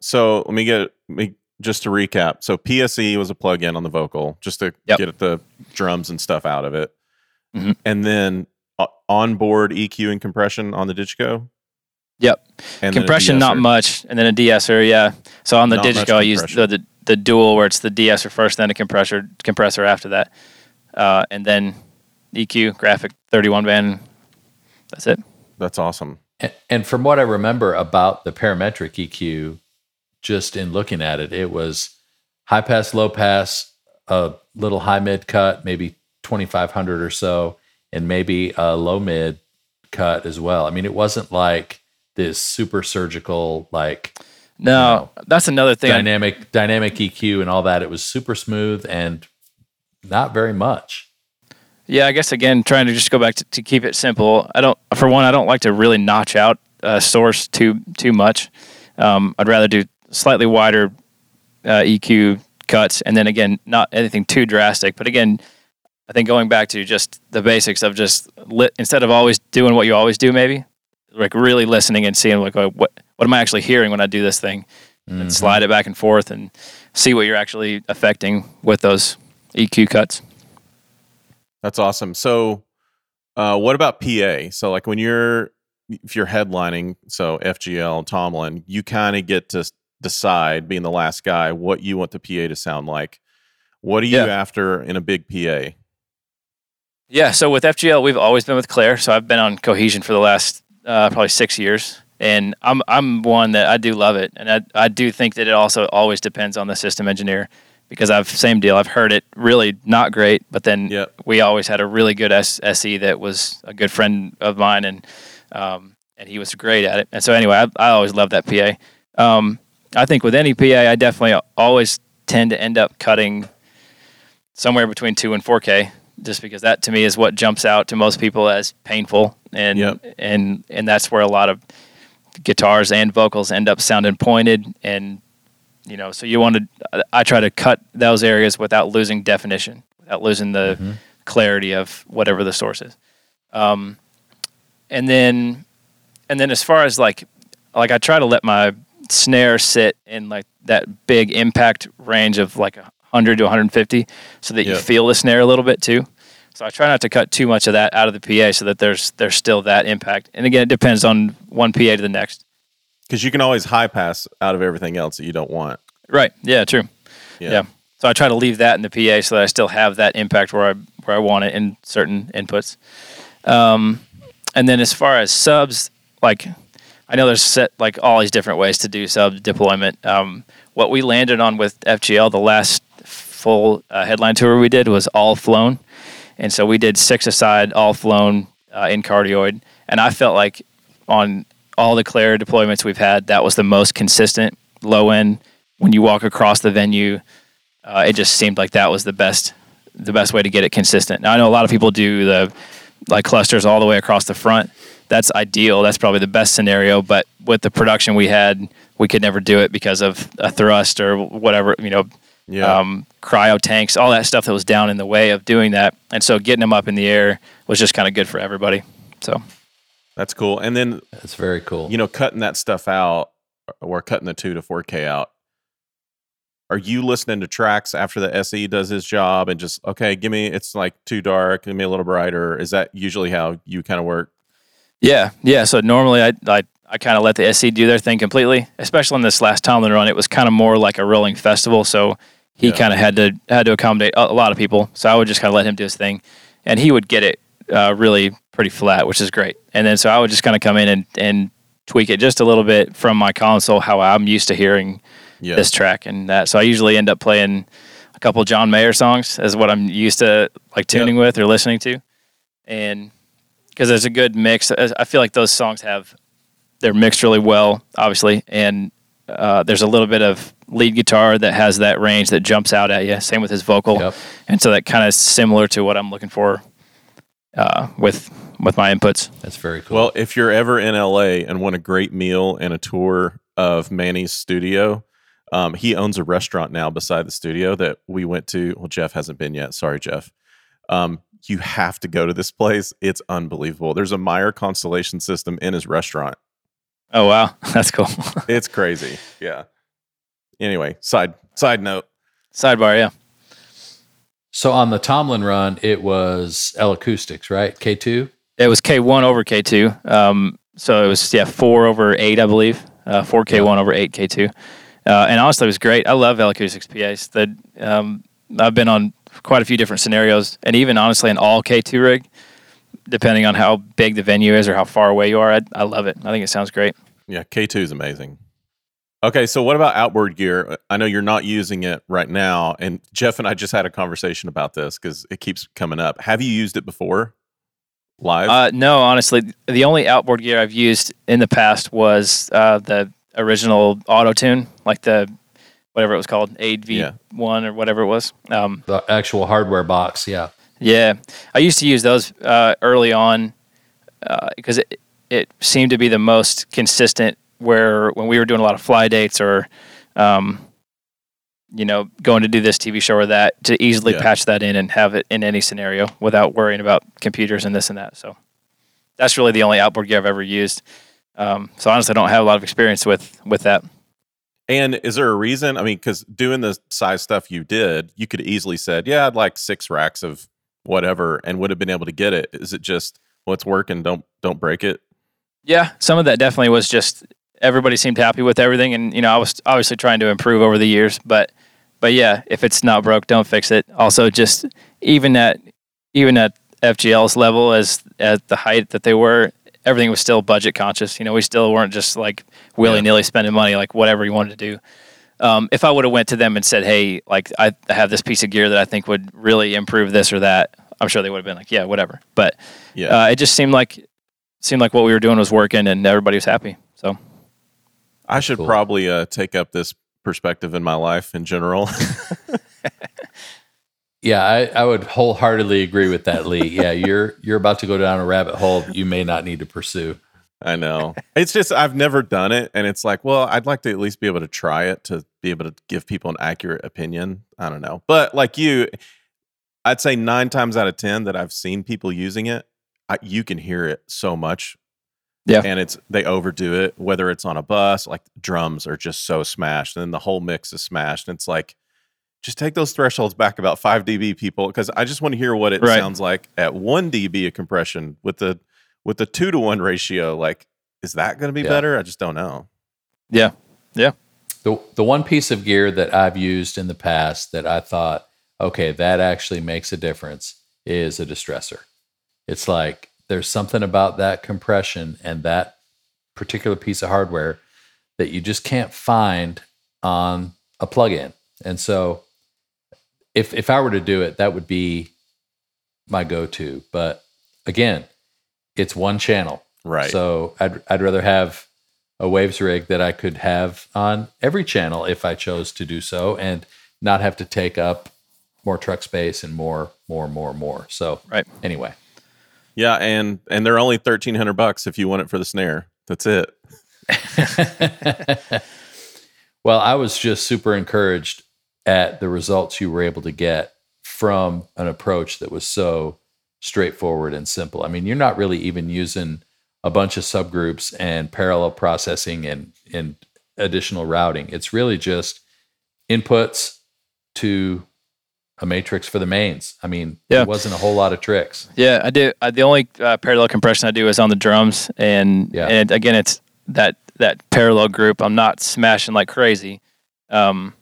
So let me get me just to recap. So PSE was a plug-in on the vocal, just to Yep. get the drums and stuff out of it, Mhm. and then uh, onboard EQ and compression on the Digico. Yep. And compression not much, and then a de-esser. Yeah. So on the Not much Digico, I use the, the the dual where it's the de-esser first, then a compressor compressor after that, uh, and then EQ graphic 31 band. That's it. That's awesome. And, and from what I remember about the parametric EQ, just in looking at it, it was high pass, low pass, a little high mid cut, maybe 2500 or so, and maybe a low mid cut as well. I mean, it wasn't like this super surgical, like No, that's another thing. Dynamic dynamic EQ and all that. It was super smooth and not very much. Yeah, I guess again, trying to just go back to, to keep it simple. I don't, for one, I don't like to really notch out a source too too much. Um, I'd rather do slightly wider uh, EQ cuts, and then again, not anything too drastic. But again, I think going back to just the basics of just li- instead of always doing what you always do, maybe like really listening and seeing like oh, what what am I actually hearing when I do this thing, and slide it back and forth and see what you're actually affecting with those EQ cuts. That's awesome. So, uh, what about PA? So, like when you're if you're headlining, so FGL Tomlin, you kind of get to decide, being the last guy, what you want the PA to sound like. What are you Yeah. after in a big PA? Yeah, so with FGL, we've always been with Clair. So I've been on Cohesion for the last uh, probably six years, and I'm I'm one that I do love it, and I I do think that it also always depends on the system engineer because I've same deal. I've heard it really not great, but then Yep. we always had a really good S- SE that was a good friend of mine, and um, and he was great at it. And so anyway, I, I always loved that PA. Um, I think with any PA, I definitely always tend to end up cutting somewhere between two and 4K, just because that to me is what jumps out to most people as painful, and Yep. and and that's where a lot of guitars and vocals end up sounding pointed, and you know, so you want to. I try to cut those areas without losing definition, without losing the clarity of whatever the source is. Um, and then, and then as far as like, like I try to let my snare sit in like that big impact range of like 100 to 150 so that you feel the snare a little bit too. So I try not to cut too much of that out of the PA so that there's there's still that impact. And again, it depends on one PA to the next. Because you can always high pass out of everything else that you don't want. Right. Yeah, true. Yeah. So I try to leave that in the PA so that I still have that impact where I where I want it in certain inputs. Um, and then as far as subs, like I know there's set like all these different ways to do sub deployment. Um, what we landed on with FGL, the last full uh, headline tour we did was all flown, and so we did six aside, all flown uh, in cardioid, and I felt like on all the Clair deployments we've had, that was the most consistent low end. When you walk across the venue, uh, it just seemed like that was the best the best way to get it consistent. Now I know a lot of people do the like clusters all the way across the front. That's ideal. That's probably the best scenario. But with the production we had, we could never do it because of a thrust or whatever. You know, Yeah. um, cryo tanks, all that stuff that was down in the way of doing that. And so getting them up in the air was just kind of good for everybody. So That's cool. And then, That's very cool. you know, cutting that stuff out or cutting the 2 to 4K out. Are you listening to tracks after the SE does his job and just, okay, give me, it's like too dark, give me a little brighter? Is that usually how you kind of work? Yeah, yeah. So normally I I, I kind of let the SE do their thing completely. Especially on this last Tomlin run, it was kind of more like a rolling festival. So he Yeah. kind of had to had to accommodate a, a lot of people. So I would just kind of let him do his thing, and he would get it uh, really pretty flat, which is great. And then so I would just kind of come in and and tweak it just a little bit from my console, how I'm used to hearing Yeah. this track and that. So I usually end up playing a couple John Mayer songs as what I'm used to like tuning with or listening to, and because there's a good mix. I feel like those songs have they're mixed really well, obviously, and uh, there's a little bit of lead guitar that has that range that jumps out at you. Same with his vocal, Yep. and so that kind of similar to what I'm looking for uh, with with my inputs. That's very cool. Well, if you're ever in LA and want a great meal and a tour of Manny's studio, um, he owns a restaurant now beside the studio that we went to. Well, Jeff hasn't been yet. Sorry, Jeff. Um, you have to go to this place. It's unbelievable. There's a Meyer constellation system in his restaurant. Oh wow, that's cool. It's crazy. Yeah. Anyway, side side note. Sidebar, yeah. so on the Tomlin run, it was L Acoustics, right? K2? It was K one over K two. Um, so it was yeah four over eight, I believe. Uh, four K one over eight K two. uh, and honestly, it was great. I love L Acoustics PAs. That um, I've been on quite a few different scenarios, and even honestly, an all K2 rig, depending on how big the venue is or how far away you are. I, I love it. I think it sounds great. Yeah, K2 is amazing. Okay, so what about outboard gear? I know you're not using it right now, and Jeff and I just had a conversation about this because it keeps coming up. Have you used it before? Live? Uh, no, honestly, the only outboard gear I've used in the past was uh, the original auto tune, like the whatever it was called, AV Yeah. one or whatever it was. Um, The actual hardware box, yeah. Yeah, I used to use those uh, early on because it it seemed to be the most consistent. Where when we were doing a lot of fly dates or, um, you know, going to do this TV show or that, to easily Yeah. patch that in and have it in any scenario without worrying about computers and this and that. So that's really the only outboard gear I've ever used. Um, so honestly, I don't have a lot of experience with with that. and is there a reason? I mean, because doing the size stuff you did, you could easily said, "Yeah, I'd like six racks of whatever," and would have been able to get it. Is it just what's working? Don't don't break it. Yeah, some of that definitely was just everybody seemed happy with everything, and you know I was obviously trying to improve over the years, but but yeah, if it's not broke, don't fix it. Also, just even at even at FGL's level, as at the height that they were, everything was still budget conscious. You know, we still weren't just like willy nilly spending money like whatever you wanted to do. Um, if I would have went to them and said, "Hey, like I I have this piece of gear that I think would really improve this or that," I'm sure they would have been like, "Yeah, whatever." But Yeah, uh, it just seemed like seemed like what we were doing was working and everybody was happy. So I should cool. probably uh, take up this perspective in my life in general. Yeah, I, I would wholeheartedly agree with that, Lee. Yeah, you're you're about to go down a rabbit hole that you may not need to pursue. I know. It's just I've never done it, and it's like, well, I'd like to at least be able to try it to be able to give people an accurate opinion. I don't know, but like you, I'd say nine times out of ten that I've seen people using it, I, you can hear it so much. Yeah. and it's they overdo it. Whether it's on a bus, like drums are just so smashed, and then the whole mix is smashed. And it's like, just take those thresholds back about five dB, people, because I just want to hear what it Right. sounds like at one dB of compression with the with the two to one ratio. Like, is that going to be Yeah. better? I just don't know. yeah, yeah, The the one piece of gear that I've used in the past that I thought, okay, that actually makes a difference is a distressor. It's like there's something about that compression and that particular piece of hardware that you just can't find on a plug-in. And so if if I were to do it, that would be my go-to. But again, it's one channel. Right. So I'd I'd rather have a waves rig that I could have on every channel if I chose to do so and not have to take up more truck space and more, more, more, more. So right. anyway, yeah, and and they're only thirteen hundred bucks if you want it for the snare. That's it. well, I was just super encouraged at the results you were able to get from an approach that was so straightforward and simple. I mean, you're not really even using a bunch of subgroups and parallel processing and, and additional routing. It's really just inputs to a matrix for the mains. I mean, Yeah. there wasn't a whole lot of tricks. Yeah, I do. I, the only uh, parallel compression I do is on the drums, and Yeah. and again, it's that that parallel group. I'm not smashing like crazy, um,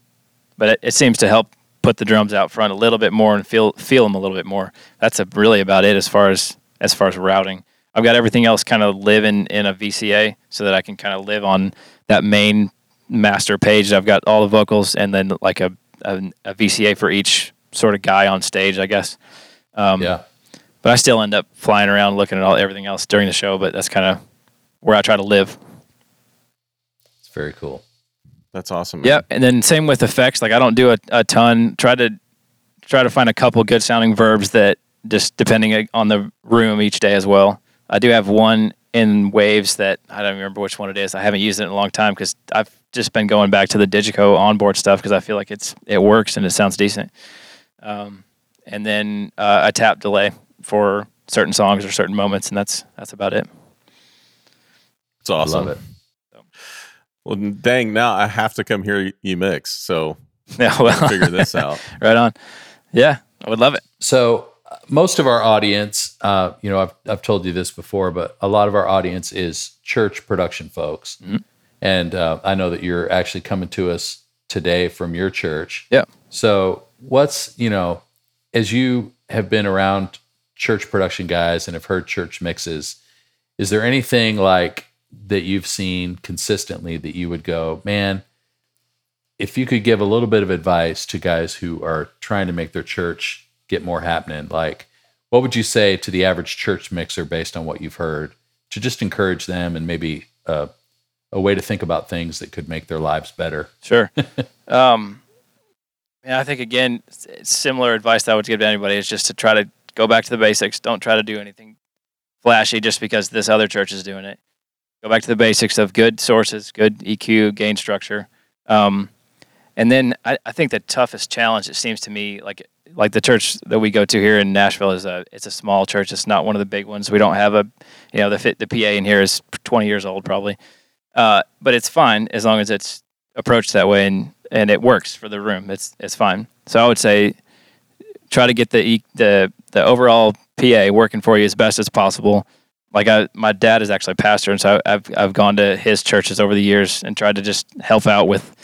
but it, it seems to help put the drums out front a little bit more and feel feel them a little bit more. That's a, really about it as far as as far as routing. I've got everything else kind of living in a VCA so that I can kind of live on that main master page. I've got all the vocals and then like a a, a VCA for each sort of guy on stage, I guess. Um, Yeah. but I still end up flying around looking at all everything else during the show. But that's kind of where I try to live. It's very cool. That's awesome. man. Yeah, and then same with effects. Like I don't do a, a ton. Try to try to find a couple good sounding verbs that just depending on the room each day as well. I do have one in waves that I don't remember which one it is. I haven't used it in a long time because I've just been going back to the Digico onboard stuff because I feel like it's it works and it sounds decent. Um, and then uh, a tap delay for certain songs or certain moments, and that's that's about it. It's awesome. Love it. Well, dang, now I have to come hear you mix. So Yeah, well, figure this out. right on. Yeah, I would love it. So uh, most of our audience, uh, you know, I've, I've told you this before, but a lot of our audience is church production folks. and uh, I know that you're actually coming to us today from your church. Yeah. So, what's you know, as you have been around church production guys and have heard church mixes, is there anything like that you've seen consistently that you would go, man? If you could give a little bit of advice to guys who are trying to make their church get more happening, like what would you say to the average church mixer based on what you've heard to just encourage them and maybe uh, a way to think about things that could make their lives better? Sure. um, yeah, I think again, similar advice that I would give to anybody is just to try to go back to the basics. Don't try to do anything flashy just because this other church is doing it. Go back to the basics of good sources, good EQ, gain structure. Um, and then I, I think the toughest challenge, it seems to me, like like the church that we go to here in Nashville is a it's a small church. It's not one of the big ones. We don't have a you know the fit the PA in here is 20 years old probably, uh, but it's fine as long as it's approached that way and and it works for the room. It's it's fine. So I would say try to get the the the overall PA working for you as best as possible. Like I, my dad is actually a pastor, and so I've I've gone to his churches over the years and tried to just help out with.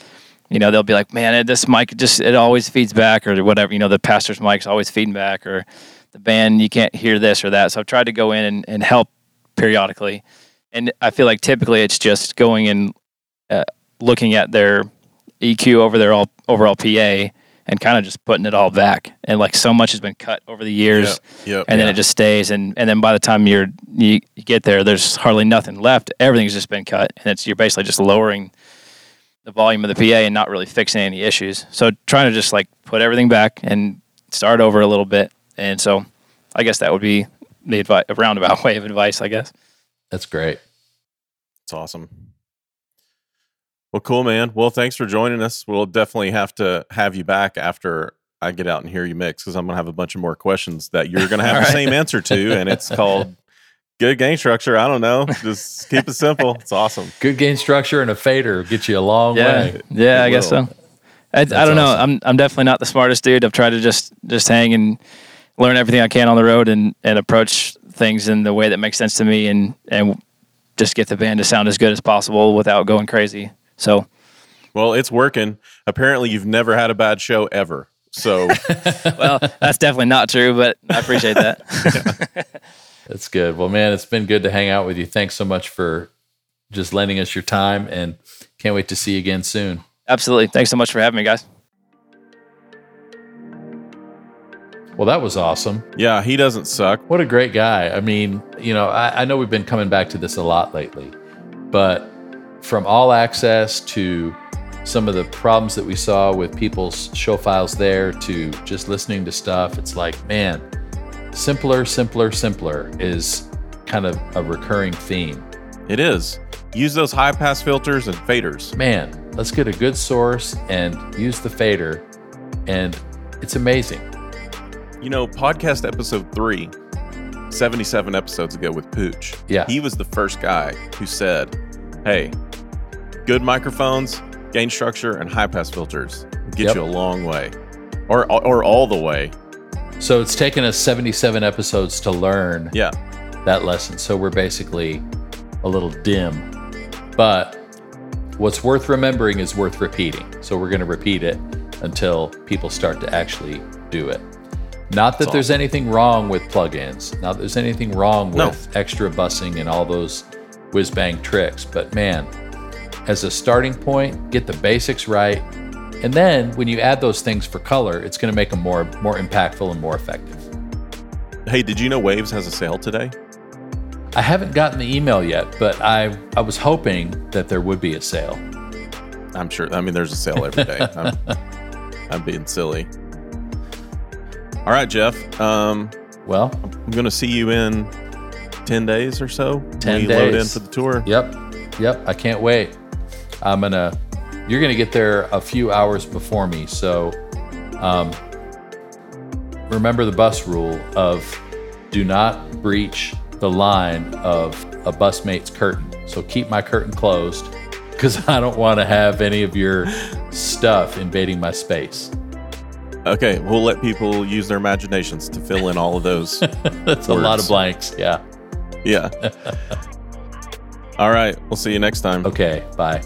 You know, they'll be like, "Man, this mic just it always feeds back," or whatever. You know, the pastor's mic's always feeding back, or the band you can't hear this or that. So I've tried to go in and, and help periodically, and I feel like typically it's just going and uh, looking at their EQ over their all overall PA and kind of just putting it all back. And like so much has been cut over the years, Yep. and then it just stays. And and then by the time you're you, you get there, there's hardly nothing left. Everything's just been cut, and it's you're basically just lowering the volume of the PA and not really fixing any issues. So trying to just like put everything back and start over a little bit. And so I guess that would be the advice, a roundabout way of advice, I guess. That's great. It's awesome. Well, cool, man. Well, thanks for joining us. We'll definitely have to have you back after I get out and hear you mix because I'm going to have a bunch of more questions that you're going to have the right. same answer to. And it's called good gain structure. I don't know. Just keep it simple. It's awesome. Good gain structure and a fader get you a long yeah, way. yeah, It I guess so. I, I don't know. I'm I'm definitely not the smartest dude. I've tried to just just hang and learn everything I can on the road and and approach things in the way that makes sense to me and and just get the band to sound as good as possible without going crazy. So Well, it's working. Apparently, you've never had a bad show ever. So, well, that's definitely not true, but I appreciate that. That's good. Well, man, it's been good to hang out with you. Thanks so much for just lending us your time and can't wait to see you again soon. Absolutely. Thanks so much for having me, guys. Well, that was awesome. yeah, he doesn't suck. What a great guy. I mean, you know, I, I know we've been coming back to this a lot lately, but from all access to some of the problems that we saw with people's show files there to just listening to stuff, it's like, man, simpler, simpler, simpler is kind of a recurring theme. It is. Use those high pass filters and faders. Man, let's get a good source and use the fader, and it's amazing. You know, podcast episode three, 77 episodes ago with Pooch. Yeah. He was the first guy who said, Hey, good microphones, gain structure, and high pass filters get Yep. you a long way. Or, or all the way. So it's taken us 77 episodes to learn Yeah. that lesson. So we're basically a little dim. But what's worth remembering is worth repeating. So we're going to repeat it until people start to actually do it. Not that That's there's anything wrong with plugins, not that there's anything wrong No. with extra bussing and all those whiz bang tricks, but man, as a starting point, get the basics right. And then when you add those things for color, it's going to make them more more impactful and more effective. Hey, did you know Waves has a sale today? I haven't gotten the email yet, but I I was hoping that there would be a sale. I'm sure. I mean, there's a sale every day. I'm, I'm being silly. All right, Jeff. Um, Well, I'm going to see you in 10 days or so. 10 we load in days. for the tour. yep, yep. I can't wait. I'm gonna. You're gonna get there a few hours before me, so um, remember the bus rule of do not breach the line of a busmate's curtain. So keep my curtain closed because I don't want to have any of your stuff invading my space. Okay, we'll let people use their imaginations to fill in all of those. That's a lot of blanks. Yeah. yeah. All right. We'll see you next time. Okay, bye.